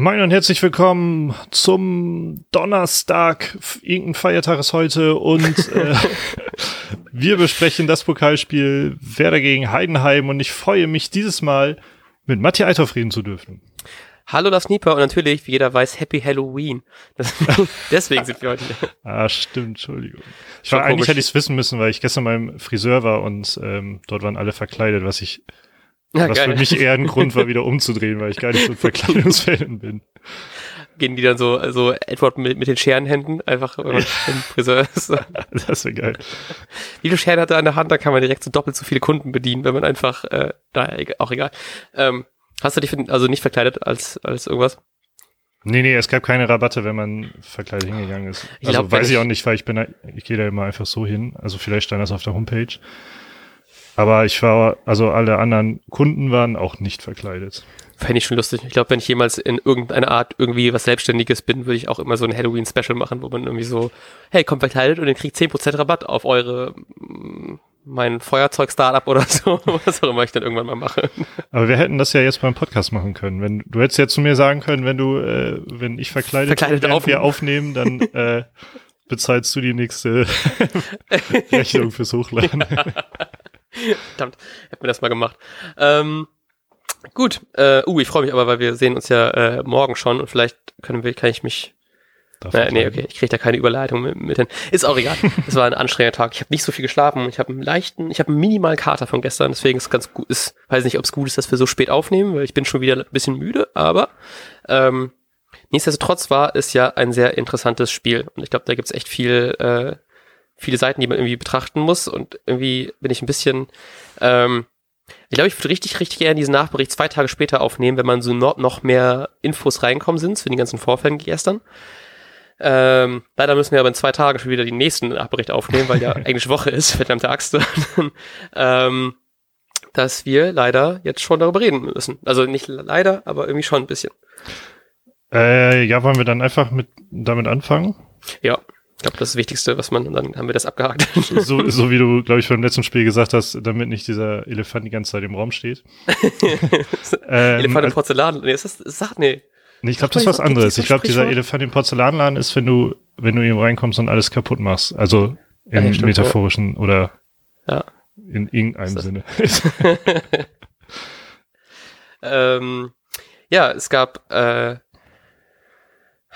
Moin und herzlich willkommen zum Donnerstag. Irgendein Feiertag ist heute und äh, wir besprechen das Pokalspiel Werder gegen Heidenheim und ich freue mich dieses Mal mit Matthias Eithoff reden zu dürfen. Hallo Lars Nieper und natürlich, wie jeder weiß, Happy Halloween. Das, deswegen sind wir heute hier. Ah, stimmt, Entschuldigung. Ich war, eigentlich hätte ich es wissen müssen, weil ich gestern beim Friseur war und ähm, dort waren alle verkleidet, was ich ja, was geil. für mich eher ein Grund war, wieder umzudrehen, weil ich gar nicht so ein Verkleidungsfan bin. Gehen die dann so, also Edward mit, mit den Scherenhänden, einfach wenn man im Friseur ist. Das wäre geil. Wie viele Scheren hat er an der Hand, da kann man direkt so doppelt so viele Kunden bedienen, wenn man einfach, äh, da, auch egal. Ähm, hast du dich also nicht verkleidet als, als irgendwas? Nee, nee, es gab keine Rabatte, wenn man verkleidet hingegangen ist. Ich also glaub, weiß ich, auch nicht, weil ich bin, ich gehe da immer einfach so hin. Also vielleicht stand das auf der Homepage. Aber ich war, also alle anderen Kunden waren auch nicht verkleidet. Fände ich schon lustig. Ich glaube, wenn ich jemals in irgendeiner Art irgendwie was Selbstständiges bin, würde ich auch immer so ein Halloween-Special machen, wo man irgendwie so, hey, kommt verkleidet und ihr kriegt 10% Rabatt auf eure, mm, mein Feuerzeug-Startup oder so, was auch immer ich dann irgendwann mal mache. Aber wir hätten das ja jetzt beim Podcast machen können. Wenn du hättest jetzt zu mir sagen können, wenn du, äh, wenn ich verkleidet, verkleidet bin, wir aufnehmen, dann äh, bezahlst du die nächste Rechnung fürs Hochladen. Ja. Verdammt, hätten wir das mal gemacht. Ähm, gut, äh, uh, ich freue mich aber, weil wir sehen uns ja äh, morgen schon und vielleicht können wir, kann ich mich äh, nee, okay, ich kriege da keine Überleitung mit, mit hin. Ist auch egal. Es war ein anstrengender Tag. Ich habe nicht so viel geschlafen. Ich habe einen leichten, ich habe einen minimalen Kater von gestern, deswegen ist ganz gut. Ist, weiß nicht, ob es gut ist, dass wir so spät aufnehmen, weil ich bin schon wieder ein bisschen müde, aber ähm, nichtsdestotrotz war es ja ein sehr interessantes Spiel. Und ich glaube, da gibt's echt viel äh, viele Seiten, die man irgendwie betrachten muss. Und irgendwie bin ich ein bisschen, ähm, ich glaube, ich würde richtig, richtig gerne diesen Nachbericht zwei Tage später aufnehmen, wenn man so noch, noch mehr Infos reinkommen sind zu den ganzen Vorfällen gestern. Ähm, leider müssen wir aber in zwei Tagen schon wieder den nächsten Nachbericht aufnehmen, weil ja eigentlich Woche ist, verdammte Axt. ähm, dass wir leider jetzt schon darüber reden müssen. Also nicht leider, aber irgendwie schon ein bisschen. Äh, ja, wollen wir dann einfach mit damit anfangen? Ja. Ich glaube, das, ist das Wichtigste, was man, und dann haben wir das abgehakt. So, so wie du, glaube ich, beim letzten Spiel gesagt hast, damit nicht dieser Elefant die ganze Zeit im Raum steht. ähm, Elefant im Porzellan. Nee, ist das, sag, nee. Nee, ich glaube, das ist was anderes. Ich glaube, dieser Elefant im Porzellanladen ist, wenn du, wenn du eben reinkommst und alles kaputt machst. Also im ja, stimmt, metaphorischen ja. oder ja. in irgendeinem Sinne. ähm, ja, es gab äh,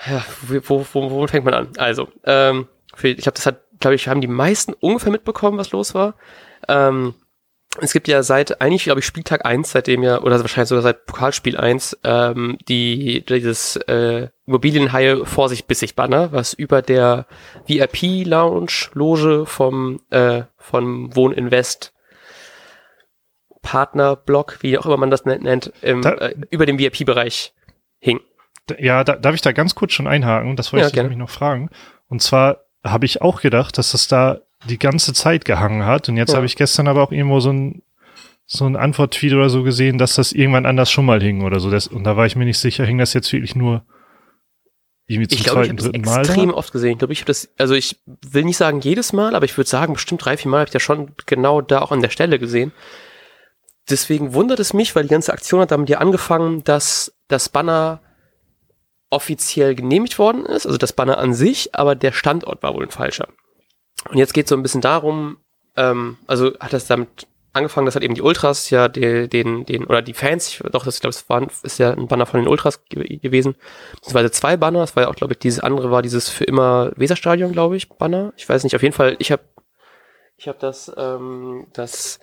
ja, wo, wo, wo fängt man an? Also, ähm, ich glaube, das hat, glaube ich, haben die meisten ungefähr mitbekommen, was los war. Ähm, es gibt ja seit eigentlich, glaube ich, Spieltag eins, seitdem ja, oder wahrscheinlich sogar seit Pokalspiel eins, ähm, die, dieses äh, Immobilienhaie Vorsicht bissig Banner, was über der VIP-Lounge, Loge vom, äh, vom Wohninvest Partnerblock, wie auch immer man das nennt, im, da, äh, über dem VIP-Bereich hing. Ja, da, darf ich da ganz kurz schon einhaken? Das wollte ja, ich nämlich noch fragen. Und zwar habe ich auch gedacht, dass das da die ganze Zeit gehangen hat. Und jetzt ja. habe ich gestern aber auch irgendwo so ein, so ein Antwort-Tweet oder so gesehen, dass das irgendwann anders schon mal hing oder so. Das, und da war ich mir nicht sicher, hing das jetzt wirklich nur irgendwie zum ich glaube, zweiten, ich dritten Mal? extrem da? oft gesehen. Ich glaube, ich habe das, also ich will nicht sagen jedes Mal, aber ich würde sagen, bestimmt drei, vier Mal habe ich ja schon genau da auch an der Stelle gesehen. Deswegen wundert es mich, weil die ganze Aktion hat damit ja angefangen, dass das Banner offiziell genehmigt worden ist, also das Banner an sich, aber der Standort war wohl ein falscher. Und jetzt geht es so ein bisschen darum, ähm, also hat das damit angefangen, dass halt eben die Ultras ja den, den, den oder die Fans, ich, doch, das, ich glaube, es ist ja ein Banner von den Ultras ge gewesen, beziehungsweise zwei Banner, das war ja auch, glaube ich, dieses andere war dieses für immer Weserstadion, glaube ich, Banner. Ich weiß nicht, auf jeden Fall, ich habe ich habe das, ähm, das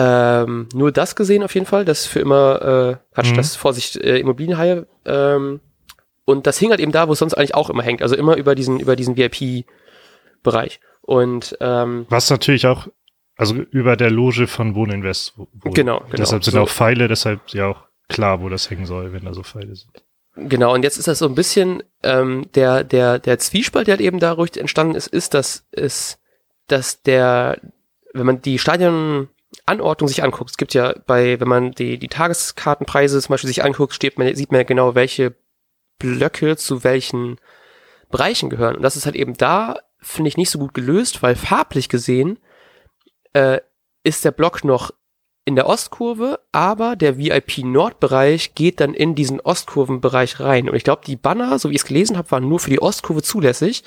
ähm, nur das gesehen auf jeden Fall, das für immer, äh, Quatsch, mhm. das Vorsicht, äh, Immobilienhaie. Ähm, und das hing halt eben da, wo es sonst eigentlich auch immer hängt, also immer über diesen, über diesen VIP-Bereich. Und ähm, was natürlich auch, also über der Loge von Wohninvest. Wo, genau, genau. Deshalb sind so. auch Pfeile, deshalb ja auch klar, wo das hängen soll, wenn da so Pfeile sind. Genau, und jetzt ist das so ein bisschen ähm, der, der, der Zwiespalt, der halt eben dadurch entstanden ist, ist, dass es, dass der, wenn man die Stadion Anordnung sich anguckt, es gibt ja bei, wenn man die, die Tageskartenpreise zum Beispiel sich anguckt, steht man, sieht man ja genau, welche Blöcke zu welchen Bereichen gehören. Und das ist halt eben da, finde ich, nicht so gut gelöst, weil farblich gesehen äh, ist der Block noch in der Ostkurve, aber der VIP-Nord-Bereich geht dann in diesen Ostkurvenbereich rein. Und ich glaube, die Banner, so wie ich es gelesen habe, waren nur für die Ostkurve zulässig.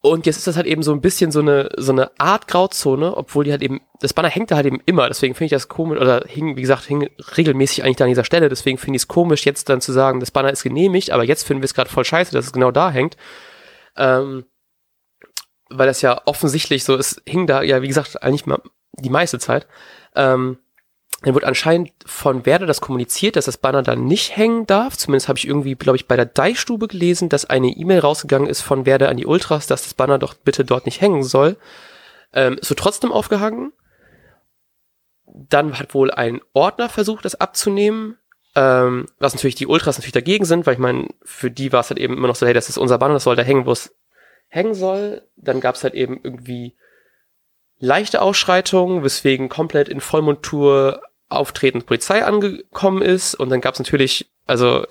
Und jetzt ist das halt eben so ein bisschen so eine, so eine Art Grauzone, obwohl die halt eben, das Banner hängt da halt eben immer, deswegen finde ich das komisch, oder hing, wie gesagt, hing regelmäßig eigentlich da an dieser Stelle, deswegen finde ich es komisch, jetzt dann zu sagen, das Banner ist genehmigt, aber jetzt finden wir es gerade voll scheiße, dass es genau da hängt. Ähm, weil das ja offensichtlich so ist, hing da ja, wie gesagt, eigentlich mal die meiste Zeit. Ähm, dann wird anscheinend von Werder das kommuniziert, dass das Banner dann nicht hängen darf. Zumindest habe ich irgendwie, glaube ich, bei der Deichstube gelesen, dass eine E-Mail rausgegangen ist von Werder an die Ultras, dass das Banner doch bitte dort nicht hängen soll. Ähm, es wird trotzdem aufgehangen. Dann hat wohl ein Ordner versucht, das abzunehmen. Ähm, was natürlich die Ultras natürlich dagegen sind, weil ich meine, für die war es halt eben immer noch so, hey, das ist unser Banner, das soll da hängen, wo es hängen soll. Dann gab es halt eben irgendwie leichte Ausschreitungen, weswegen komplett in Vollmontur auftretend Polizei angekommen ist. Und dann gab es natürlich, also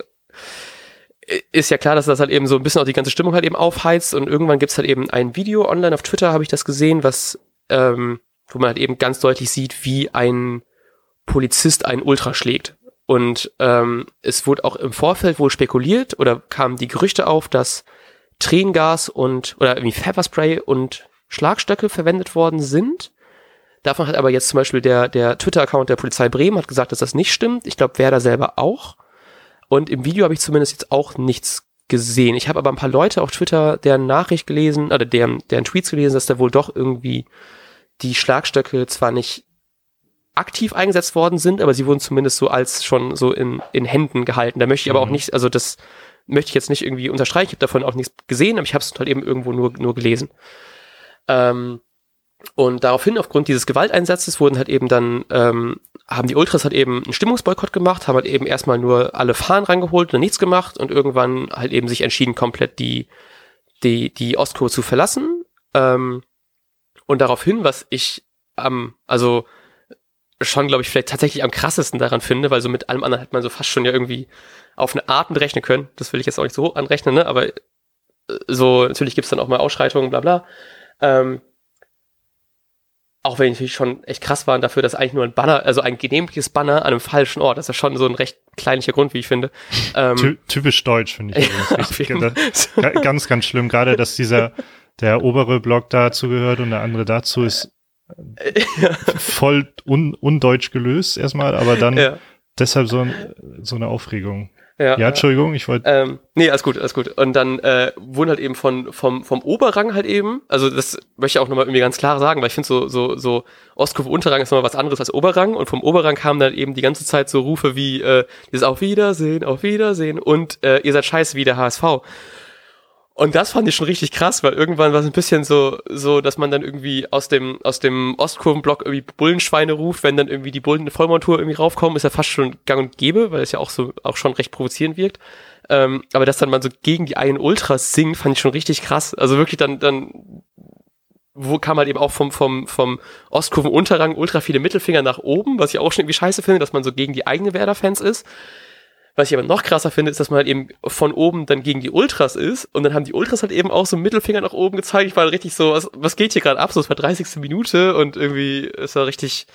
ist ja klar, dass das halt eben so ein bisschen auch die ganze Stimmung halt eben aufheizt. Und irgendwann gibt's halt eben ein Video online auf Twitter, habe ich das gesehen, was, ähm, wo man halt eben ganz deutlich sieht, wie ein Polizist einen Ultra schlägt. Und ähm, es wurde auch im Vorfeld wohl spekuliert oder kamen die Gerüchte auf, dass Tränengas und oder irgendwie Pfefferspray und Schlagstöcke verwendet worden sind. Davon hat aber jetzt zum Beispiel der, der Twitter-Account der Polizei Bremen hat gesagt, dass das nicht stimmt. Ich glaube, Werder selber auch. Und im Video habe ich zumindest jetzt auch nichts gesehen. Ich habe aber ein paar Leute auf Twitter deren Nachricht gelesen, oder deren, deren Tweets gelesen, dass da wohl doch irgendwie die Schlagstöcke zwar nicht aktiv eingesetzt worden sind, aber sie wurden zumindest so als schon so in, in Händen gehalten. Da möchte ich aber auch mhm. nicht, also das möchte ich jetzt nicht irgendwie unterstreichen, ich habe davon auch nichts gesehen, aber ich habe es halt eben irgendwo nur, nur gelesen. Ähm, und daraufhin, aufgrund dieses Gewalteinsatzes, wurden halt eben dann, ähm, haben die Ultras halt eben einen Stimmungsboykott gemacht, haben halt eben erstmal nur alle Fahnen reingeholt und nichts gemacht und irgendwann halt eben sich entschieden, komplett die, die, die Ostkurve zu verlassen. Ähm, und daraufhin, was ich am, ähm, also schon, glaube ich, vielleicht tatsächlich am krassesten daran finde, weil so mit allem anderen hat man so fast schon ja irgendwie auf eine Art mitrechnen können. Das will ich jetzt auch nicht so hoch anrechnen, ne? Aber äh, so, natürlich gibt's dann auch mal Ausschreitungen, bla bla. Ähm, auch wenn die natürlich schon echt krass waren dafür, dass eigentlich nur ein Banner, also ein genehmigtes Banner an einem falschen Ort, das ist ja schon so ein recht kleinlicher Grund, wie ich finde. Ähm, Ty typisch deutsch, finde ich. Ja, ganz, ganz schlimm, gerade, dass dieser, der obere Block dazu gehört und der andere dazu ist ja. voll un, undeutsch gelöst erstmal, aber dann ja. deshalb so, so eine Aufregung. Ja, ja Entschuldigung, ich wollte. Ähm, nee, alles gut, alles gut. Und dann äh, wurden halt eben von, vom, vom Oberrang halt eben, also das möchte ich auch nochmal irgendwie ganz klar sagen, weil ich finde so, so, so Ostkurve Unterrang ist nochmal was anderes als Oberrang und vom Oberrang kamen dann eben die ganze Zeit so Rufe wie äh, dieses Auf Wiedersehen, Auf Wiedersehen und äh, ihr seid scheiße wie der HSV. Und das fand ich schon richtig krass, weil irgendwann war es ein bisschen so, so, dass man dann irgendwie aus dem, aus dem Ostkurvenblock irgendwie Bullenschweine ruft, wenn dann irgendwie die Bullen in Vollmontur irgendwie raufkommen, ist ja fast schon gang und gäbe, weil es ja auch so, auch schon recht provozierend wirkt. Ähm, aber dass dann man so gegen die einen Ultras singt, fand ich schon richtig krass. Also wirklich dann, dann, wo kam halt eben auch vom, vom, vom Ostkurven-Unterrang ultra viele Mittelfinger nach oben, was ich auch schon irgendwie scheiße finde, dass man so gegen die eigenen Werder-Fans ist. Was ich aber noch krasser finde, ist, dass man halt eben von oben dann gegen die Ultras ist und dann haben die Ultras halt eben auch so einen Mittelfinger nach oben gezeigt. Ich war richtig so, was, was geht hier gerade ab? So, es war 30. Minute und irgendwie, es war richtig,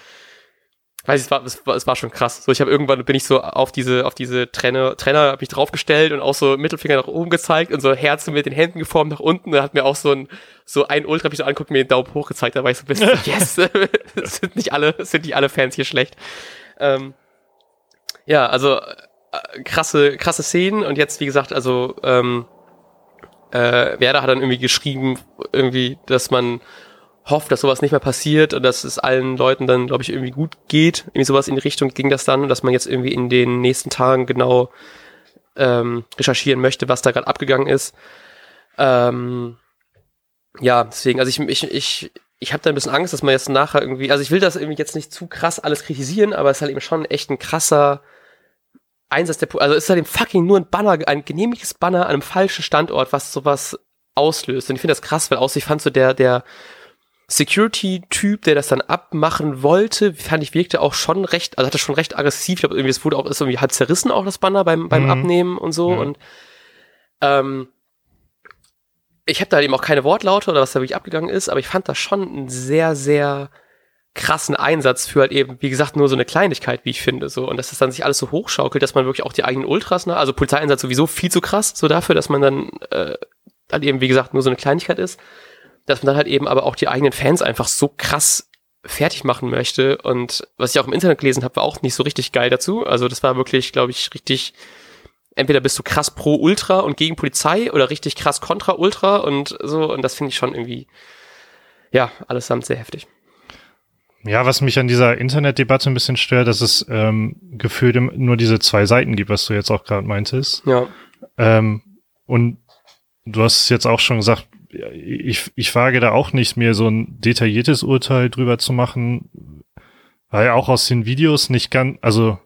weiß ich, es war, es war, es war schon krass. So, ich habe irgendwann bin ich so auf diese, auf diese Trainer, Trainer habe mich draufgestellt und auch so Mittelfinger nach oben gezeigt und so Herzen mit den Händen geformt nach unten. Da hat mir auch so ein, so ein Ultra mich so anguckt, mir den Daumen hoch gezeigt. Da war ich so ein bisschen, yes, sind nicht alle, sind nicht alle Fans hier schlecht. Ähm, ja, also krasse, krasse Szenen und jetzt, wie gesagt, also ähm, äh, Werder hat dann irgendwie geschrieben, irgendwie, dass man hofft, dass sowas nicht mehr passiert und dass es allen Leuten dann, glaube ich, irgendwie gut geht. Irgendwie sowas in die Richtung ging das dann und dass man jetzt irgendwie in den nächsten Tagen genau ähm, recherchieren möchte, was da gerade abgegangen ist. Ähm, ja, deswegen, also ich, ich, ich, ich habe da ein bisschen Angst, dass man jetzt nachher irgendwie, also ich will das irgendwie jetzt nicht zu krass alles kritisieren, aber es ist halt eben schon echt ein krasser Einsatz der, also ist da dem fucking nur ein Banner, ein genehmigtes Banner an einem falschen Standort, was sowas auslöst. Und ich finde das krass, weil aus, ich fand so der, der Security-Typ, der das dann abmachen wollte, fand ich, wirkte auch schon recht, also hatte schon recht aggressiv. Ich glaube, irgendwie, es wurde auch, ist irgendwie halb zerrissen auch das Banner beim, beim mhm. Abnehmen und so. Ja. Und ähm, ich habe da eben auch keine Wortlaute oder was da wirklich abgegangen ist, aber ich fand das schon ein sehr, sehr krassen Einsatz für halt eben, wie gesagt, nur so eine Kleinigkeit, wie ich finde, so. Und dass das dann sich alles so hochschaukelt, dass man wirklich auch die eigenen Ultras, ne, also Polizeieinsatz sowieso viel zu krass, so dafür, dass man dann, äh, halt eben, wie gesagt, nur so eine Kleinigkeit ist, dass man dann halt eben aber auch die eigenen Fans einfach so krass fertig machen möchte. Und was ich auch im Internet gelesen habe, war auch nicht so richtig geil dazu. Also das war wirklich, glaube ich, richtig, entweder bist du krass pro Ultra und gegen Polizei oder richtig krass kontra Ultra und so. Und das finde ich schon irgendwie, ja, allesamt sehr heftig. Ja, was mich an dieser Internetdebatte ein bisschen stört, dass es ähm, gefühlt nur diese zwei Seiten gibt, was du jetzt auch gerade meintest. Ja. Ähm, und du hast es jetzt auch schon gesagt, ich, ich wage da auch nicht mehr so ein detailliertes Urteil drüber zu machen, weil auch aus den Videos nicht ganz, also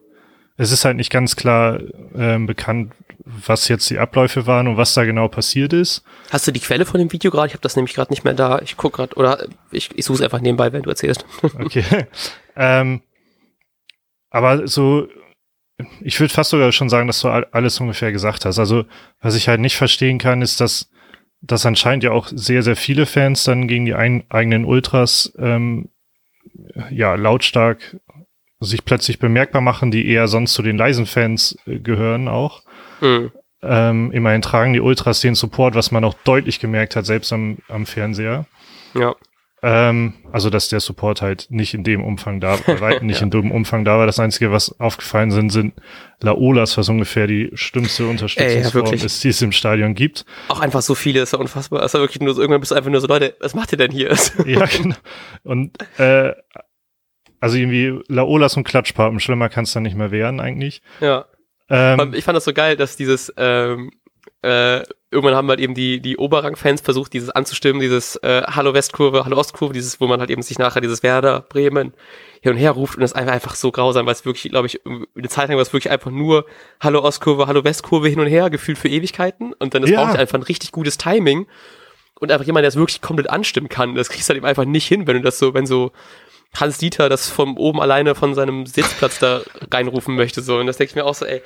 es ist halt nicht ganz klar ähm, bekannt, was jetzt die Abläufe waren und was da genau passiert ist. Hast du die Quelle von dem Video gerade? Ich habe das nämlich gerade nicht mehr da. Ich guck gerade, oder ich, ich suche es einfach nebenbei, wenn du erzählst. okay. ähm, aber so, ich würde fast sogar schon sagen, dass du alles ungefähr gesagt hast. Also, was ich halt nicht verstehen kann, ist, dass dass anscheinend ja auch sehr, sehr viele Fans dann gegen die ein, eigenen Ultras ähm, ja lautstark sich plötzlich bemerkbar machen, die eher sonst zu den leisen Fans äh, gehören auch. Mhm. Ähm, immerhin tragen die Ultras den Support, was man auch deutlich gemerkt hat, selbst am, am Fernseher. Ja. Ähm, also, dass der Support halt nicht in dem Umfang da war, nicht ja. in dem Umfang da war. Das Einzige, was aufgefallen sind, sind Laolas, was ungefähr die stimmste Unterstützungsform ja, ist, die es im Stadion gibt. Auch einfach so viele, ist ja unfassbar. Ist ja wirklich nur so, irgendwann bist du einfach nur so, Leute, was macht ihr denn hier? ja, genau. Und, äh, also irgendwie Laolas und Klatschpappen, schlimmer kannst du nicht mehr werden eigentlich. Ja. Ähm, ich fand das so geil, dass dieses, ähm, äh, irgendwann haben halt eben die, die Oberrang-Fans versucht, dieses anzustimmen, dieses äh, Hallo Westkurve, Hallo Ostkurve, dieses, wo man halt eben sich nachher dieses Werder Bremen hin und her ruft und das ist einfach, einfach so grausam, weil es wirklich, glaube ich, eine Zeit lang war es wirklich einfach nur Hallo Ostkurve, Hallo Westkurve hin und her, gefühlt für Ewigkeiten und dann ist ja. braucht einfach ein richtig gutes Timing und einfach jemand, der es wirklich komplett anstimmen kann. Das kriegst du halt eben einfach nicht hin, wenn du das so, wenn so Hans Dieter das von oben alleine von seinem Sitzplatz da reinrufen möchte, so. Und das denke ich mir auch so, ey,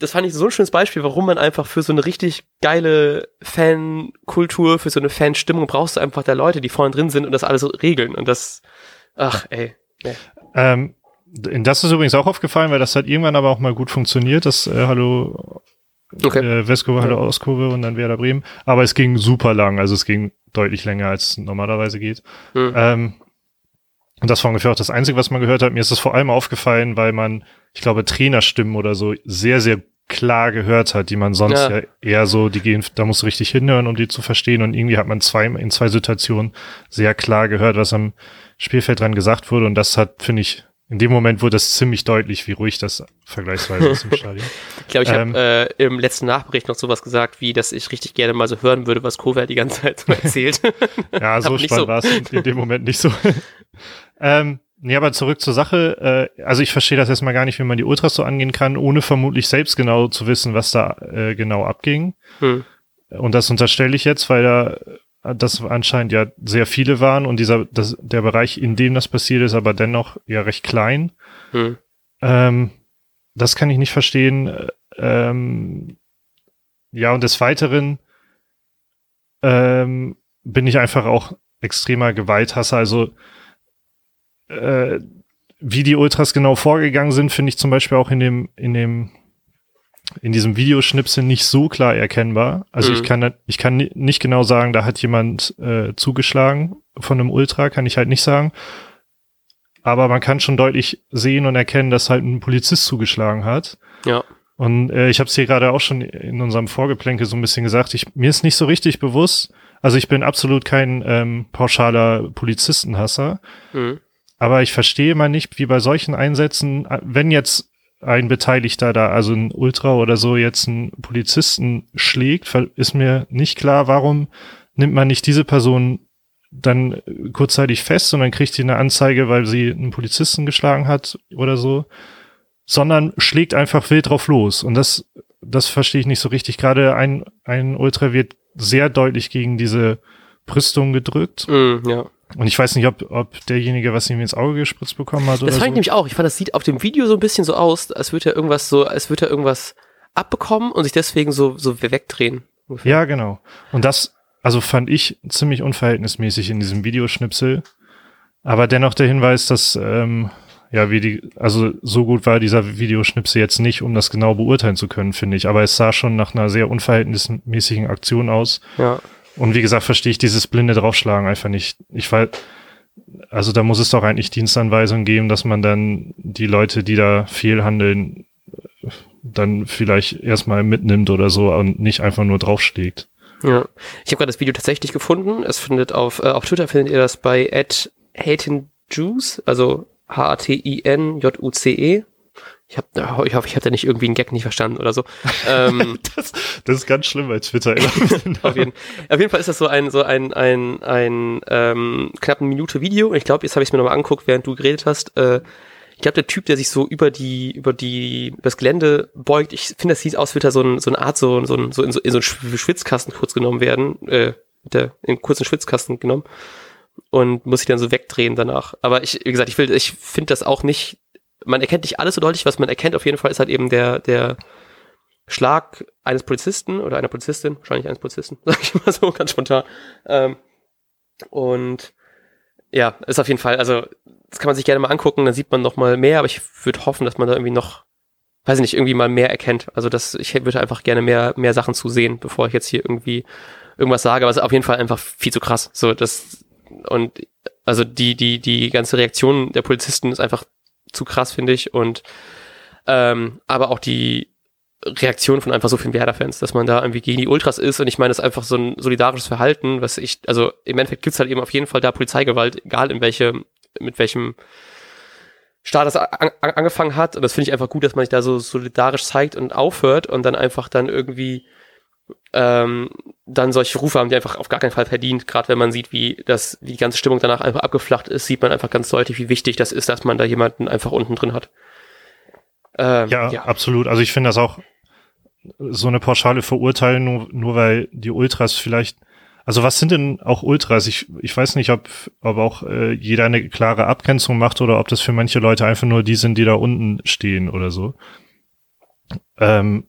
das fand ich so ein schönes Beispiel, warum man einfach für so eine richtig geile Fankultur, für so eine Fanstimmung brauchst du einfach da Leute, die vorne drin sind und das alles regeln. Und das, ach, ey. Nee. Ähm, das ist übrigens auch aufgefallen, weil das hat irgendwann aber auch mal gut funktioniert, das äh, Hallo okay. äh, Westkurve, Hallo ja. Ostkurve und dann Werder Bremen. Aber es ging super lang, also es ging deutlich länger, als es normalerweise geht. Mhm. Ähm, und das war ungefähr auch das Einzige, was man gehört hat. Mir ist es vor allem aufgefallen, weil man, ich glaube, Trainerstimmen oder so sehr, sehr klar gehört hat, die man sonst ja. ja, eher so, die gehen, da musst du richtig hinhören, um die zu verstehen. Und irgendwie hat man zwei, in zwei Situationen sehr klar gehört, was am Spielfeld dran gesagt wurde. Und das hat, finde ich, in dem Moment wurde es ziemlich deutlich, wie ruhig das vergleichsweise ist im Stadion. ich glaube, ich ähm, habe äh, im letzten Nachbericht noch sowas gesagt, wie, dass ich richtig gerne mal so hören würde, was Kovac die ganze Zeit so erzählt. ja, so spannend so. war es in, in dem Moment nicht so. Ähm, Nee, aber zurück zur Sache. Äh, also ich verstehe das erstmal gar nicht, wie man die Ultras so angehen kann, ohne vermutlich selbst genau zu wissen, was da äh, genau abging. Hm. Und das unterstelle ich jetzt, weil da das anscheinend ja sehr viele waren und dieser das, der Bereich, in dem das passiert ist, aber dennoch ja recht klein. Hm. Ähm, das kann ich nicht verstehen. Ähm, ja, und des Weiteren ähm, bin ich einfach auch extremer Gewalthasser. Also äh, wie die Ultras genau vorgegangen sind, finde ich zum Beispiel auch in dem, in dem, in diesem Videoschnipsel nicht so klar erkennbar. Also mhm. ich kann, ich kann nicht genau sagen, da hat jemand äh, zugeschlagen von einem Ultra, kann ich halt nicht sagen. Aber man kann schon deutlich sehen und erkennen, dass halt ein Polizist zugeschlagen hat. Ja. Und äh, ich habe es hier gerade auch schon in unserem Vorgeplänkel so ein bisschen gesagt. Ich, mir ist nicht so richtig bewusst. Also ich bin absolut kein ähm, pauschaler Polizistenhasser. Mhm. Aber ich verstehe mal nicht, wie bei solchen Einsätzen, wenn jetzt ein Beteiligter da, also ein Ultra oder so, jetzt einen Polizisten schlägt, ist mir nicht klar, warum nimmt man nicht diese Person dann kurzzeitig fest und dann kriegt sie eine Anzeige, weil sie einen Polizisten geschlagen hat oder so, sondern schlägt einfach wild drauf los. Und das, das verstehe ich nicht so richtig. Gerade ein, ein Ultra wird sehr deutlich gegen diese Brüstung gedrückt. Mm, ja. Und ich weiß nicht, ob, ob derjenige, was ihm ins Auge gespritzt bekommen hat. Das oder fand so. ich nämlich auch. Ich fand, das sieht auf dem Video so ein bisschen so aus, als würde er irgendwas so, als würde er irgendwas abbekommen und sich deswegen so, so wegdrehen. Ungefähr. Ja, genau. Und das, also fand ich ziemlich unverhältnismäßig in diesem Videoschnipsel. Aber dennoch der Hinweis, dass, ähm, ja, wie die, also so gut war dieser Videoschnipsel jetzt nicht, um das genau beurteilen zu können, finde ich. Aber es sah schon nach einer sehr unverhältnismäßigen Aktion aus. Ja. Und wie gesagt, verstehe ich dieses blinde Draufschlagen einfach nicht. Ich weiß, also da muss es doch eigentlich Dienstanweisungen geben, dass man dann die Leute, die da fehlhandeln, dann vielleicht erstmal mitnimmt oder so und nicht einfach nur draufschlägt. Ja, ich habe gerade das Video tatsächlich gefunden. Es findet auf, äh, auf Twitter findet ihr das bei Juice, also H-A-T-I-N-J-U-C-E. Ich habe ich hoffe, ich habe da nicht irgendwie einen Gag nicht verstanden oder so. Ähm, das, das ist ganz schlimm bei Twitter. auf, jeden, auf jeden Fall ist das so ein so ein ein ein ähm, knapp eine Minute Video. Und ich glaube, jetzt habe ich es mir nochmal angeguckt, während du geredet hast. Äh, ich glaube, der Typ, der sich so über die über die über das Gelände beugt, ich finde, das sieht aus, wird er so, ein, so eine Art so so, ein, so in so in so einen Schwitzkasten kurz genommen werden, äh, der in kurzen Schwitzkasten genommen und muss sich dann so wegdrehen danach. Aber ich, wie gesagt, ich will, ich finde das auch nicht man erkennt nicht alles so deutlich, was man erkennt auf jeden Fall ist halt eben der, der Schlag eines Polizisten oder einer Polizistin, wahrscheinlich eines Polizisten, sag ich mal so ganz spontan. Ähm, und ja, ist auf jeden Fall, also das kann man sich gerne mal angucken, dann sieht man noch mal mehr, aber ich würde hoffen, dass man da irgendwie noch, weiß ich nicht, irgendwie mal mehr erkennt. Also das, ich würde einfach gerne mehr, mehr Sachen zu sehen, bevor ich jetzt hier irgendwie irgendwas sage, aber es ist auf jeden Fall einfach viel zu krass. So, das, und also die, die, die ganze Reaktion der Polizisten ist einfach zu krass, finde ich. Und ähm, aber auch die Reaktion von einfach so vielen Werder-Fans, dass man da irgendwie gegen die Ultras ist. Und ich meine, das ist einfach so ein solidarisches Verhalten, was ich, also im Endeffekt gibt's halt eben auf jeden Fall da Polizeigewalt, egal in welche, mit welchem Staat das an, an, angefangen hat. Und das finde ich einfach gut, dass man sich da so solidarisch zeigt und aufhört und dann einfach dann irgendwie ähm, dann solche Rufe haben, die einfach auf gar keinen Fall verdient. Gerade wenn man sieht, wie das, wie die ganze Stimmung danach einfach abgeflacht ist, sieht man einfach ganz deutlich, wie wichtig das ist, dass man da jemanden einfach unten drin hat. Ähm, ja, ja, absolut. Also ich finde das auch so eine pauschale Verurteilung, nur, nur weil die Ultras vielleicht, also was sind denn auch Ultras? Ich, ich weiß nicht, ob, ob auch äh, jeder eine klare Abgrenzung macht oder ob das für manche Leute einfach nur die sind, die da unten stehen oder so. Ähm,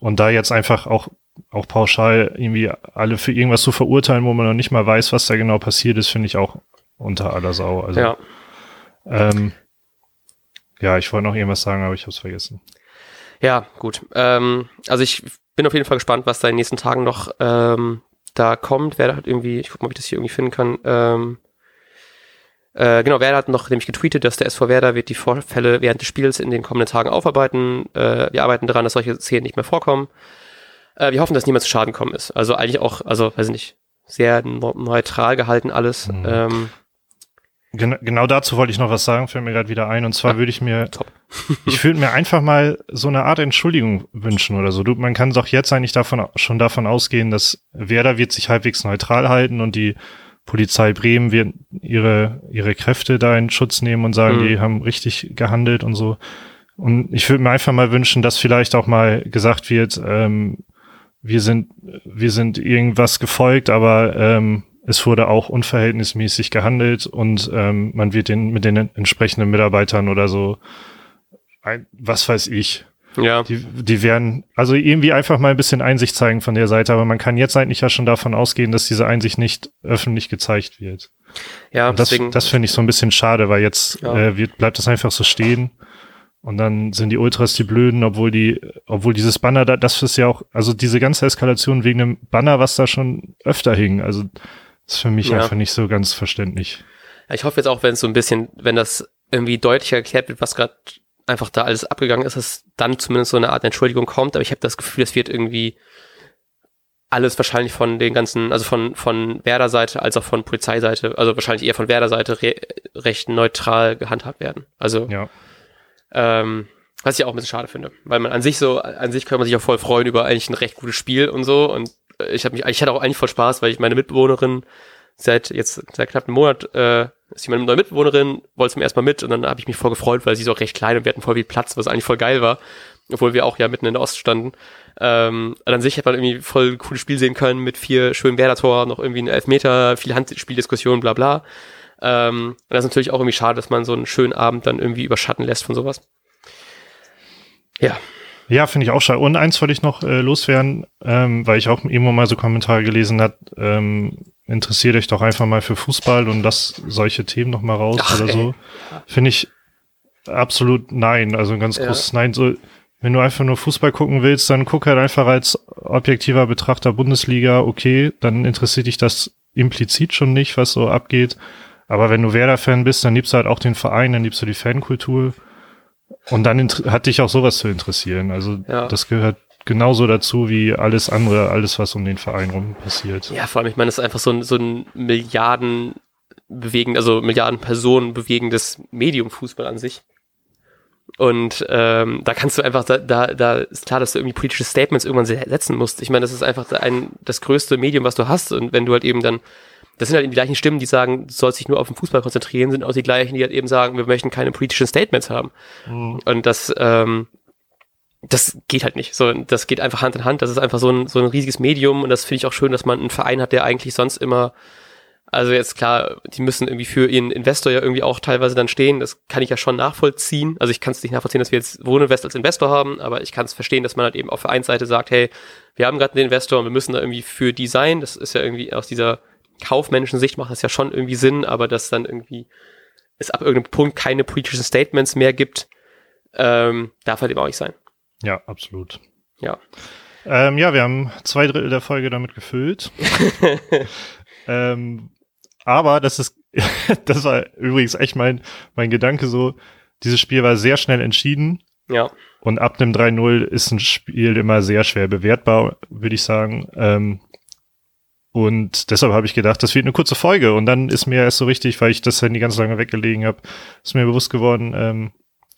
und da jetzt einfach auch auch pauschal irgendwie alle für irgendwas zu verurteilen, wo man noch nicht mal weiß, was da genau passiert ist, finde ich auch unter aller Sau. Also, ja. Ähm, ja, ich wollte noch irgendwas sagen, aber ich habe es vergessen. Ja, gut. Ähm, also ich bin auf jeden Fall gespannt, was da in den nächsten Tagen noch ähm, da kommt. Wer hat irgendwie, ich guck mal, ob ich das hier irgendwie finden kann. Ähm, äh, genau, Werder hat noch nämlich getweetet, dass der SV Werder wird die Vorfälle während des Spiels in den kommenden Tagen aufarbeiten. Äh, wir arbeiten daran, dass solche Szenen nicht mehr vorkommen. Äh, wir hoffen, dass niemand zu Schaden gekommen ist. Also eigentlich auch, also weiß ich nicht, sehr neutral gehalten alles. Mhm. Ähm, Genau, genau dazu wollte ich noch was sagen, fällt mir gerade wieder ein. Und zwar ja, würde ich mir, top. ich würde mir einfach mal so eine Art Entschuldigung wünschen oder so. Du, man kann doch jetzt eigentlich davon, schon davon ausgehen, dass Werder wird sich halbwegs neutral halten und die Polizei Bremen wird ihre, ihre Kräfte da in Schutz nehmen und sagen, mhm. die haben richtig gehandelt und so. Und ich würde mir einfach mal wünschen, dass vielleicht auch mal gesagt wird, ähm, wir sind, wir sind irgendwas gefolgt, aber ähm, es wurde auch unverhältnismäßig gehandelt und ähm, man wird den mit den entsprechenden Mitarbeitern oder so, ein, was weiß ich. Ja. Die, die werden also irgendwie einfach mal ein bisschen Einsicht zeigen von der Seite, aber man kann jetzt eigentlich ja schon davon ausgehen, dass diese Einsicht nicht öffentlich gezeigt wird. Ja, und das, deswegen, das finde ich so ein bisschen schade, weil jetzt ja. äh, wird, bleibt das einfach so stehen. Und dann sind die Ultras die Blöden, obwohl die, obwohl dieses Banner da, das ist ja auch, also diese ganze Eskalation wegen dem Banner, was da schon öfter hing, also ist für mich ja. einfach nicht so ganz verständlich. Ich hoffe jetzt auch, wenn es so ein bisschen, wenn das irgendwie deutlicher erklärt wird, was gerade einfach da alles abgegangen ist, dass dann zumindest so eine Art Entschuldigung kommt. Aber ich habe das Gefühl, es wird irgendwie alles wahrscheinlich von den ganzen, also von, von Werder-Seite als auch von Polizeiseite, also wahrscheinlich eher von Werder-Seite re recht neutral gehandhabt werden. Also ja. Ähm, was ich auch ein bisschen schade finde, weil man an sich so, an sich kann man sich auch voll freuen über eigentlich ein recht gutes Spiel und so. Und ich habe mich, ich hatte auch eigentlich voll Spaß, weil ich meine Mitbewohnerin seit jetzt seit knapp einem Monat äh, ist jemand meine neue Mitbewohnerin, wollte zum ersten Mal mit und dann habe ich mich voll gefreut, weil sie ist auch recht klein und wir hatten voll viel Platz, was eigentlich voll geil war, obwohl wir auch ja mitten in der Ost standen. Ähm, an sich hat man irgendwie voll cooles Spiel sehen können mit vier schönen Werder-Tor, noch irgendwie ein Elfmeter, viel Handspieldiskussion, bla bla. Ähm, und das ist natürlich auch irgendwie schade, dass man so einen schönen Abend dann irgendwie überschatten lässt von sowas. Ja. Ja, finde ich auch schade. Und eins wollte ich noch äh, loswerden, ähm, weil ich auch irgendwo mal so Kommentare gelesen hat, ähm, interessiert euch doch einfach mal für Fußball und das solche Themen noch mal raus Ach, oder ey. so. Finde ich absolut nein, also ein ganz ja. großes Nein. So, wenn du einfach nur Fußball gucken willst, dann guck halt einfach als objektiver Betrachter Bundesliga, okay, dann interessiert dich das implizit schon nicht, was so abgeht. Aber wenn du Werder-Fan bist, dann liebst du halt auch den Verein, dann liebst du die Fankultur. Und dann hat dich auch sowas zu interessieren. Also ja. das gehört genauso dazu wie alles andere, alles, was um den Verein rum passiert. Ja, vor allem, ich meine, es ist einfach so ein, so ein Milliarden bewegen, also Milliarden Personen bewegendes Medium Fußball an sich. Und ähm, da kannst du einfach, da, da, da ist klar, dass du irgendwie politische Statements irgendwann setzen musst. Ich meine, das ist einfach ein, das größte Medium, was du hast. Und wenn du halt eben dann, das sind halt eben die gleichen Stimmen, die sagen, du sollst dich nur auf den Fußball konzentrieren, sind auch die gleichen, die halt eben sagen, wir möchten keine politischen Statements haben. Mhm. Und das, ähm, das geht halt nicht. So, das geht einfach Hand in Hand. Das ist einfach so ein, so ein riesiges Medium und das finde ich auch schön, dass man einen Verein hat, der eigentlich sonst immer, also jetzt klar, die müssen irgendwie für ihren Investor ja irgendwie auch teilweise dann stehen. Das kann ich ja schon nachvollziehen. Also ich kann es nicht nachvollziehen, dass wir jetzt Wohninvest als Investor haben, aber ich kann es verstehen, dass man halt eben auf Vereinsseite sagt, hey, wir haben gerade einen Investor und wir müssen da irgendwie für die sein. Das ist ja irgendwie aus dieser kaufmännischen Sicht macht das ja schon irgendwie Sinn, aber dass dann irgendwie es ab irgendeinem Punkt keine politischen Statements mehr gibt, ähm, darf halt eben auch nicht sein. Ja, absolut. Ja. Ähm, ja, wir haben zwei Drittel der Folge damit gefüllt. ähm, aber das ist, das war übrigens echt mein, mein Gedanke so, dieses Spiel war sehr schnell entschieden. Ja. Und ab dem 3-0 ist ein Spiel immer sehr schwer bewertbar, würde ich sagen. Ähm, und deshalb habe ich gedacht, das wird eine kurze Folge. Und dann ist mir erst so richtig, weil ich das Handy ganz lange weggelegen habe, ist mir bewusst geworden, ähm,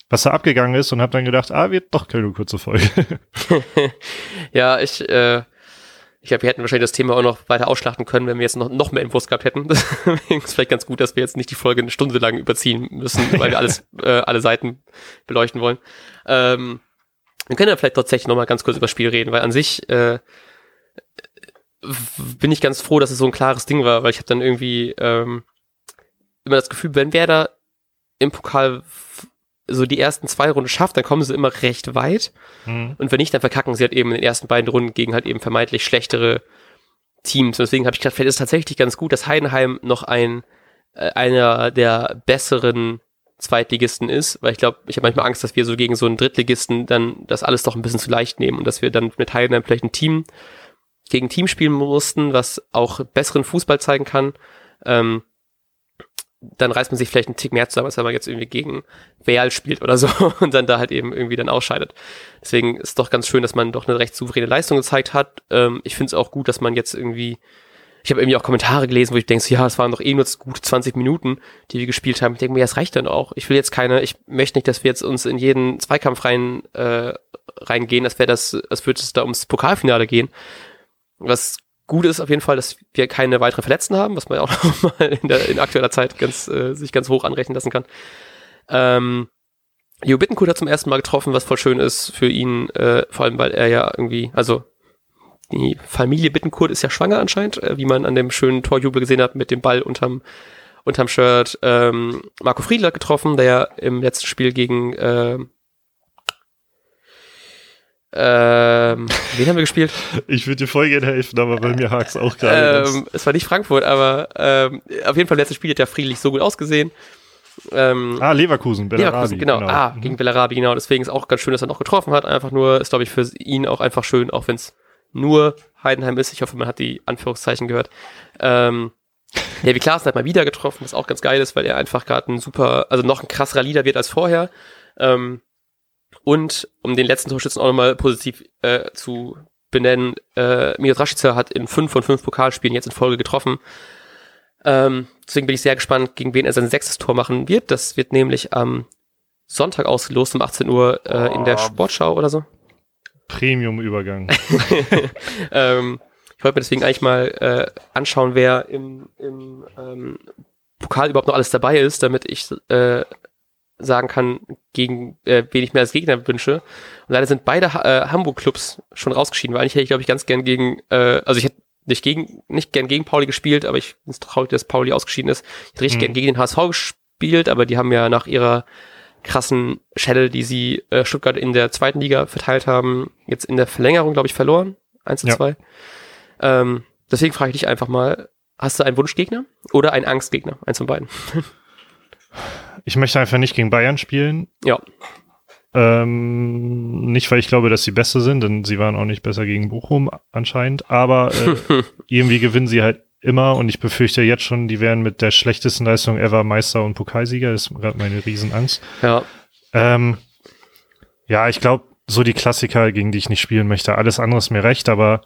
was da abgegangen ist und habe dann gedacht, ah, wird doch keine kurze Folge. ja, ich, äh, ich glaube, wir hätten wahrscheinlich das Thema auch noch weiter ausschlachten können, wenn wir jetzt noch, noch mehr Infos gehabt hätten. Deswegen ist vielleicht ganz gut, dass wir jetzt nicht die Folge eine Stunde lang überziehen müssen, weil wir alles, äh, alle Seiten beleuchten wollen. Ähm, wir können ja vielleicht tatsächlich noch mal ganz kurz über das Spiel reden, weil an sich äh, bin ich ganz froh, dass es so ein klares Ding war, weil ich habe dann irgendwie ähm, immer das Gefühl, wenn wer da im Pokal so die ersten zwei Runden schafft, dann kommen sie immer recht weit. Mhm. Und wenn nicht, dann verkacken sie halt eben in den ersten beiden Runden gegen halt eben vermeintlich schlechtere Teams. Und deswegen habe ich gedacht, vielleicht ist es tatsächlich ganz gut, dass Heidenheim noch ein äh, einer der besseren Zweitligisten ist, weil ich glaube, ich habe manchmal Angst, dass wir so gegen so einen Drittligisten dann das alles doch ein bisschen zu leicht nehmen und dass wir dann mit Heidenheim vielleicht ein Team gegen Team spielen mussten, was auch besseren Fußball zeigen kann. Ähm, dann reißt man sich vielleicht einen Tick mehr zusammen, als wenn man jetzt irgendwie gegen Real spielt oder so und dann da halt eben irgendwie dann ausscheidet. Deswegen ist doch ganz schön, dass man doch eine recht souveräne Leistung gezeigt hat. Ähm, ich finde es auch gut, dass man jetzt irgendwie, ich habe irgendwie auch Kommentare gelesen, wo ich denke, so, ja, es waren doch eh nur gute 20 Minuten, die wir gespielt haben. Ich denke mir, ja, es reicht dann auch. Ich will jetzt keine, ich möchte nicht, dass wir jetzt uns in jeden Zweikampf rein äh, reingehen, als wäre das, als würde es da ums Pokalfinale gehen. Was gut ist auf jeden Fall, dass wir keine weiteren Verletzten haben, was man ja auch noch mal in, der, in aktueller Zeit ganz, äh, sich ganz hoch anrechnen lassen kann. Ähm, Jo Bittenkurt hat zum ersten Mal getroffen, was voll schön ist für ihn, äh, vor allem weil er ja irgendwie, also die Familie Bittenkurt ist ja schwanger anscheinend, äh, wie man an dem schönen Torjubel gesehen hat mit dem Ball unterm, unterm Shirt. Ähm, Marco Friedl hat getroffen, der ja im letzten Spiel gegen äh, ähm, wen haben wir gespielt? Ich würde dir voll gerne helfen, aber bei mir hakt es auch gerade. Ähm, es war nicht Frankfurt, aber ähm, auf jeden Fall letztes Spiel hat ja Friedlich so gut ausgesehen. Ähm, ah, Leverkusen, Bellarabi. Leverkusen, genau. genau. Ah, mhm. gegen Bellarabi, genau. Deswegen ist auch ganz schön, dass er noch getroffen hat. Einfach nur, ist glaube ich für ihn auch einfach schön, auch wenn es nur Heidenheim ist. Ich hoffe, man hat die Anführungszeichen gehört. Ähm, wie Klaassen hat mal wieder getroffen, was auch ganz geil ist, weil er einfach gerade ein super, also noch ein krasserer Leader wird als vorher. Ähm, und um den letzten Torschützen auch nochmal positiv äh, zu benennen, äh, Mijot Rashica hat in fünf von fünf Pokalspielen jetzt in Folge getroffen. Ähm, deswegen bin ich sehr gespannt, gegen wen er sein sechstes Tor machen wird. Das wird nämlich am Sonntag ausgelost um 18 Uhr äh, oh. in der Sportschau oder so. Premium-Übergang. ähm, ich wollte mir deswegen eigentlich mal äh, anschauen, wer im, im ähm, Pokal überhaupt noch alles dabei ist, damit ich äh, sagen kann, gegen äh, wen ich mir als Gegner wünsche. Und leider sind beide äh, Hamburg-Clubs schon rausgeschieden, weil eigentlich hätte ich, glaube ich, ganz gern gegen, äh, also ich hätte nicht gegen, nicht gern gegen Pauli gespielt, aber ich bin traurig, dass Pauli ausgeschieden ist. Ich hätte richtig mhm. gern gegen den HSV gespielt, aber die haben ja nach ihrer krassen Schelle, die sie äh, Stuttgart in der zweiten Liga verteilt haben, jetzt in der Verlängerung, glaube ich, verloren. 1 zu ja. 2. Ähm, deswegen frage ich dich einfach mal, Hast du einen Wunschgegner oder einen Angstgegner? Eins von beiden. ich möchte einfach nicht gegen Bayern spielen. Ja. Ähm, nicht, weil ich glaube, dass sie besser sind, denn sie waren auch nicht besser gegen Bochum anscheinend, aber äh, irgendwie gewinnen sie halt immer und ich befürchte jetzt schon, die werden mit der schlechtesten Leistung ever Meister und Pokalsieger. Das ist gerade meine Riesenangst. Ja. Ähm, ja, ich glaube, so die Klassiker, gegen die ich nicht spielen möchte. Alles andere ist mir recht, aber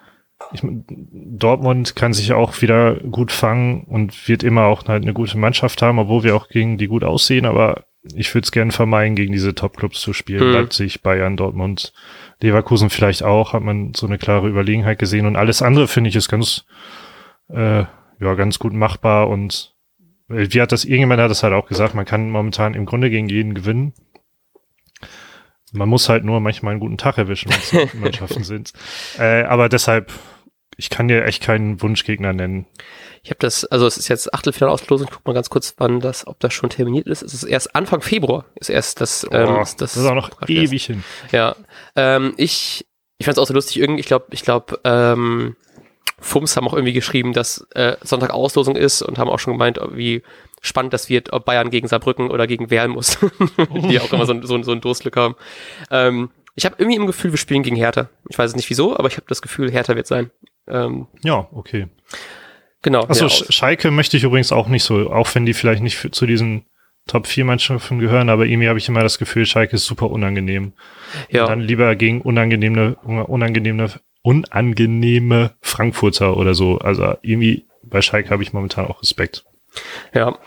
ich, Dortmund kann sich auch wieder gut fangen und wird immer auch halt eine gute Mannschaft haben, obwohl wir auch gegen die gut aussehen, aber ich würde es gerne vermeiden, gegen diese Top-Clubs zu spielen. Mhm. Leipzig, Bayern, Dortmund, Leverkusen vielleicht auch, hat man so eine klare Überlegenheit gesehen. Und alles andere finde ich ist ganz, äh, ja, ganz gut machbar. Und äh, wie hat das, irgendjemand hat das halt auch gesagt, man kann momentan im Grunde gegen jeden gewinnen. Man muss halt nur manchmal einen guten Tag erwischen, wenn es Mannschaften sind. Äh, aber deshalb, ich kann dir echt keinen Wunschgegner nennen. Ich habe das, also es ist jetzt Achtelfinalauslosung, ich guck mal ganz kurz, wann das, ob das schon terminiert ist. Es ist erst Anfang Februar, ist erst das, ähm, oh, das, das ist auch noch ewig erst. hin. Ja. Ähm, ich, ich fand es auch so lustig, irgendwie, ich glaube, ich glaube, ähm, Fums haben auch irgendwie geschrieben, dass äh, Sonntag Auslosung ist und haben auch schon gemeint, wie spannend das wird, ob Bayern gegen Saarbrücken oder gegen Werl muss. die auch immer so, so, so ein Durstglück haben. Ähm, ich habe irgendwie im Gefühl, wir spielen gegen Hertha. Ich weiß es nicht wieso, aber ich habe das Gefühl, Hertha wird sein. Ähm, ja, okay. Genau. Achso, Schalke möchte ich übrigens auch nicht so, auch wenn die vielleicht nicht für, zu diesen Top 4 Mannschaften gehören, aber irgendwie habe ich immer das Gefühl, Schalke ist super unangenehm. Ja. Und dann lieber gegen unangenehme, unangenehme, unangenehme Frankfurter oder so. Also irgendwie bei Schalke habe ich momentan auch Respekt. Ja,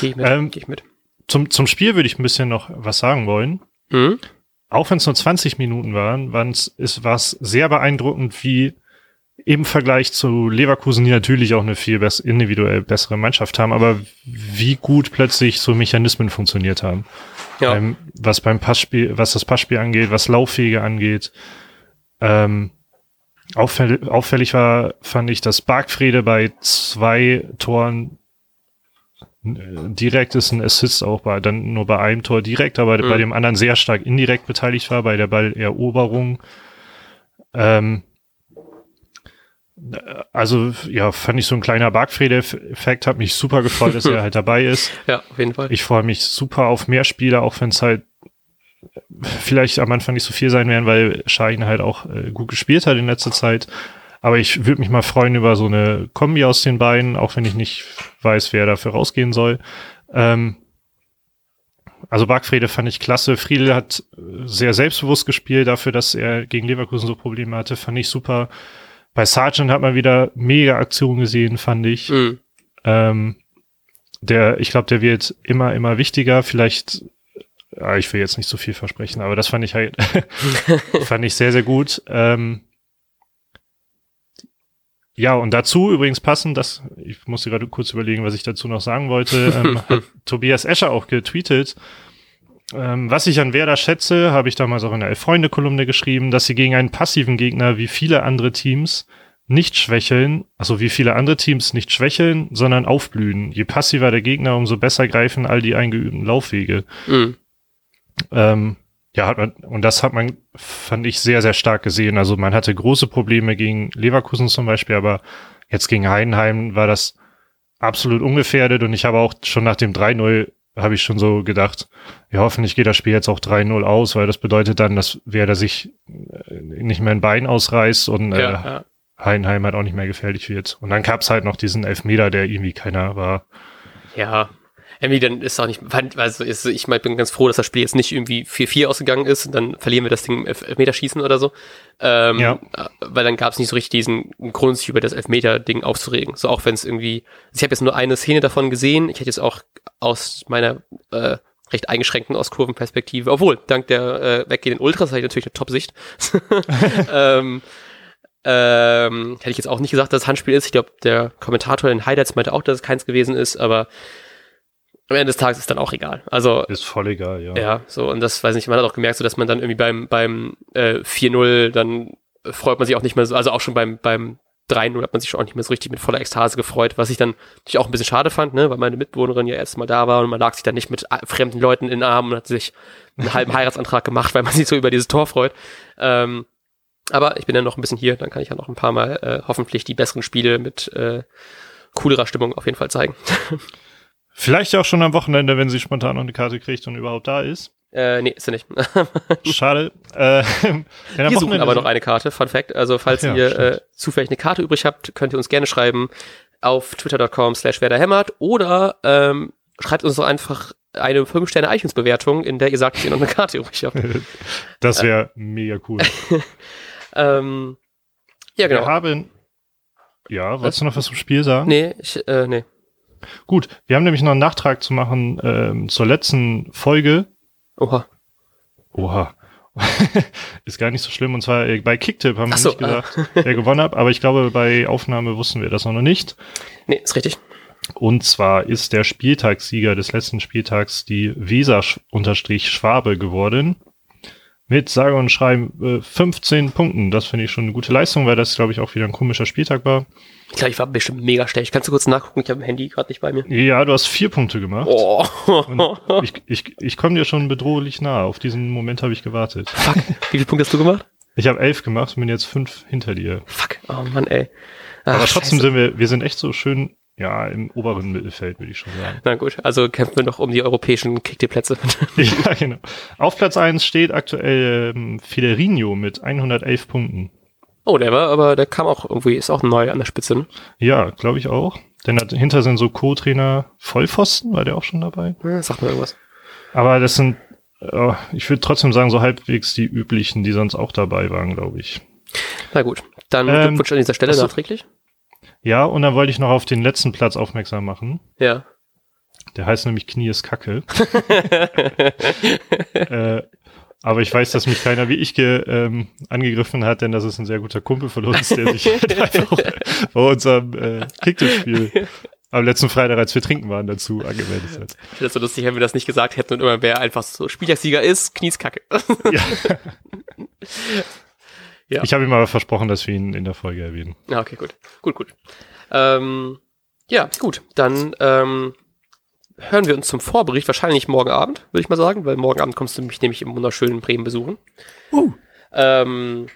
gehe ich mit. Ähm, geh ich mit. Zum, zum Spiel würde ich ein bisschen noch was sagen wollen. Mhm. Auch wenn es nur 20 Minuten waren, war es sehr beeindruckend, wie im Vergleich zu Leverkusen, die natürlich auch eine viel bess individuell bessere Mannschaft haben, aber wie gut plötzlich so Mechanismen funktioniert haben. Ja. Ähm, was beim Passspiel, was das Passspiel angeht, was Lauffähige angeht. Ähm, auffällig, auffällig war, fand ich, dass Bargfrede bei zwei Toren äh, direkt ist ein Assist auch bei, dann nur bei einem Tor direkt, aber mhm. bei dem anderen sehr stark indirekt beteiligt war, bei der Balleroberung. Ähm, also ja, fand ich so ein kleiner Bargfrede-Effekt, hat mich super gefreut, dass er halt dabei ist. Ja, auf jeden Fall. Ich freue mich super auf mehr Spieler, auch wenn es halt vielleicht am Anfang nicht so viel sein werden, weil Schein halt auch äh, gut gespielt hat in letzter Zeit. Aber ich würde mich mal freuen über so eine Kombi aus den beiden, auch wenn ich nicht weiß, wer dafür rausgehen soll. Ähm, also Bargfrede fand ich klasse. Friedel hat sehr selbstbewusst gespielt dafür, dass er gegen Leverkusen so Probleme hatte. Fand ich super. Bei Sargent hat man wieder mega Aktionen gesehen, fand ich. Mhm. Ähm, der, ich glaube, der wird immer, immer wichtiger. Vielleicht, ja, ich will jetzt nicht so viel versprechen, aber das fand ich halt, fand ich sehr, sehr gut. Ähm, ja, und dazu übrigens passend, das, ich musste gerade kurz überlegen, was ich dazu noch sagen wollte, ähm, hat Tobias Escher auch getweetet, ähm, was ich an Werder schätze, habe ich damals auch in der Elf-Freunde-Kolumne geschrieben, dass sie gegen einen passiven Gegner wie viele andere Teams nicht schwächeln, also wie viele andere Teams nicht schwächeln, sondern aufblühen. Je passiver der Gegner, umso besser greifen all die eingeübten Laufwege. Mhm. Ähm, ja, hat man, und das hat man, fand ich, sehr, sehr stark gesehen. Also man hatte große Probleme gegen Leverkusen zum Beispiel, aber jetzt gegen Heidenheim war das absolut ungefährdet und ich habe auch schon nach dem 3-0 habe ich schon so gedacht, ja, hoffentlich geht das Spiel jetzt auch 3-0 aus, weil das bedeutet dann, dass wer sich äh, nicht mehr ein Bein ausreißt und ja, äh, ja. Heidenheim halt auch nicht mehr gefährlich wird. Und dann gab's halt noch diesen Elfmeter, der irgendwie keiner war. Ja, irgendwie dann ist auch nicht, also ist, ich mein, bin ganz froh, dass das Spiel jetzt nicht irgendwie 4-4 ausgegangen ist und dann verlieren wir das Ding im Elfmeterschießen oder so. Ähm, ja. Weil dann gab es nicht so richtig diesen Grund, sich über das Elfmeter-Ding aufzuregen. So auch wenn es irgendwie, also ich habe jetzt nur eine Szene davon gesehen. Ich hätte jetzt auch aus meiner äh, recht eingeschränkten Auskurvenperspektive, obwohl, dank der äh, weggehenden Ultras habe ich natürlich eine Top-Sicht. ähm, ähm, hätte ich jetzt auch nicht gesagt, dass es Handspiel ist. Ich glaube, der Kommentator in Highlights meinte auch, dass es keins gewesen ist, aber am Ende des Tages ist dann auch egal. Also ist voll egal, ja. Ja, so und das weiß nicht, man hat auch gemerkt, so dass man dann irgendwie beim beim äh, 4-0 dann freut man sich auch nicht mehr so, also auch schon beim beim 3-0 hat man sich schon auch nicht mehr so richtig mit voller Ekstase gefreut, was ich dann natürlich auch ein bisschen schade fand, ne, weil meine Mitbewohnerin ja erst mal da war und man lag sich dann nicht mit äh, fremden Leuten in den Armen und hat sich einen halben Heiratsantrag gemacht, weil man sich so über dieses Tor freut. Ähm, aber ich bin ja noch ein bisschen hier, dann kann ich ja noch ein paar Mal äh, hoffentlich die besseren Spiele mit äh, coolerer Stimmung auf jeden Fall zeigen. Vielleicht auch schon am Wochenende, wenn sie spontan noch eine Karte kriegt und überhaupt da ist. Äh, nee, ist sie nicht. Schade. Äh, wir suchen aber noch eine Karte, Fun Fact. Also falls ja, ihr äh, zufällig eine Karte übrig habt, könnt ihr uns gerne schreiben auf twitter.com slash werderhämmert oder ähm, schreibt uns doch einfach eine 5-Sterne iTunes-Bewertung, in der ihr sagt, dass ihr noch eine Karte übrig habt. das wäre äh, mega cool. ähm, ja, genau. Wir haben, ja, wolltest du noch was zum Spiel sagen? Nee, ich, äh, nee. Gut, wir haben nämlich noch einen Nachtrag zu machen ähm, zur letzten Folge. Oha. Oha. ist gar nicht so schlimm. Und zwar äh, bei Kicktip haben wir so, nicht gesagt, ah. wer gewonnen hat, aber ich glaube, bei Aufnahme wussten wir das noch nicht. Nee, ist richtig. Und zwar ist der Spieltagssieger des letzten Spieltags die Weser-Schwabe geworden. Mit sage und schreiben äh, 15 Punkten. Das finde ich schon eine gute Leistung, weil das, glaube ich, auch wieder ein komischer Spieltag war. Ich glaube, ich war bestimmt mega schlecht. Kannst du kurz nachgucken? Ich habe ein Handy gerade nicht bei mir. Ja, du hast vier Punkte gemacht. Oh. ich ich, ich komme dir schon bedrohlich nah. Auf diesen Moment habe ich gewartet. Fuck. Wie viele Punkte hast du gemacht? Ich habe elf gemacht und bin jetzt fünf hinter dir. Fuck. Oh Mann, ey. Ach, Aber trotzdem Scheiße. sind wir, wir sind echt so schön ja, im oberen Mittelfeld, würde ich schon sagen. Na gut, also kämpfen wir noch um die europäischen Kicktipp-Plätze. ja, genau. Auf Platz 1 steht aktuell ähm, Federinho mit 111 Punkten. Oh, der war, aber der kam auch irgendwie, ist auch neu an der Spitze, ne? Ja, glaube ich auch. Denn dahinter sind so Co-Trainer Vollpfosten, war der auch schon dabei? Ja, sag mir irgendwas. Aber das sind, äh, ich würde trotzdem sagen, so halbwegs die üblichen, die sonst auch dabei waren, glaube ich. Na gut, dann ähm, Glückwunsch an dieser Stelle nachträglich. Ja, und dann wollte ich noch auf den letzten Platz aufmerksam machen. Ja. Der heißt nämlich Knie ist Kacke. äh, aber ich weiß, dass mich keiner wie ich ge, ähm, angegriffen hat, denn das ist ein sehr guter Kumpel von uns, der sich halt einfach bei unserem äh, Kicktipp-Spiel am letzten Freitag, als wir trinken waren, dazu angemeldet hat. Ich finde das so lustig, wenn wir das nicht gesagt hätten und immer wer einfach so Spieltagssieger ist, Knieskacke. ja. Ja. Ich habe ihm aber versprochen, dass wir ihn in der Folge erwähnen. Ja, okay, gut. Gut, gut. Ähm, ja, gut. Dann ähm, hören wir uns zum Vorbericht, wahrscheinlich morgen Abend, würde ich mal sagen, weil morgen Abend kommst du mich nämlich im wunderschönen Bremen besuchen. Uh. Ähm,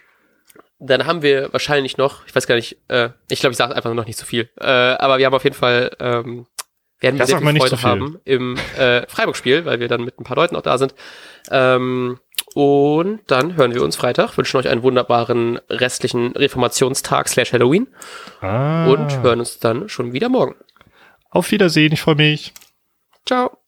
dann haben wir wahrscheinlich noch, ich weiß gar nicht, äh, ich glaube, ich sage einfach noch nicht so viel, äh, aber wir haben auf jeden Fall, ähm, werden wir sehr viel Freude so haben im äh, Freiburg-Spiel, weil wir dann mit ein paar Leuten auch da sind. Ähm, und dann hören wir uns Freitag, wünschen euch einen wunderbaren restlichen Reformationstag slash Halloween. Ah. Und hören uns dann schon wieder morgen. Auf Wiedersehen, ich freue mich. Ciao.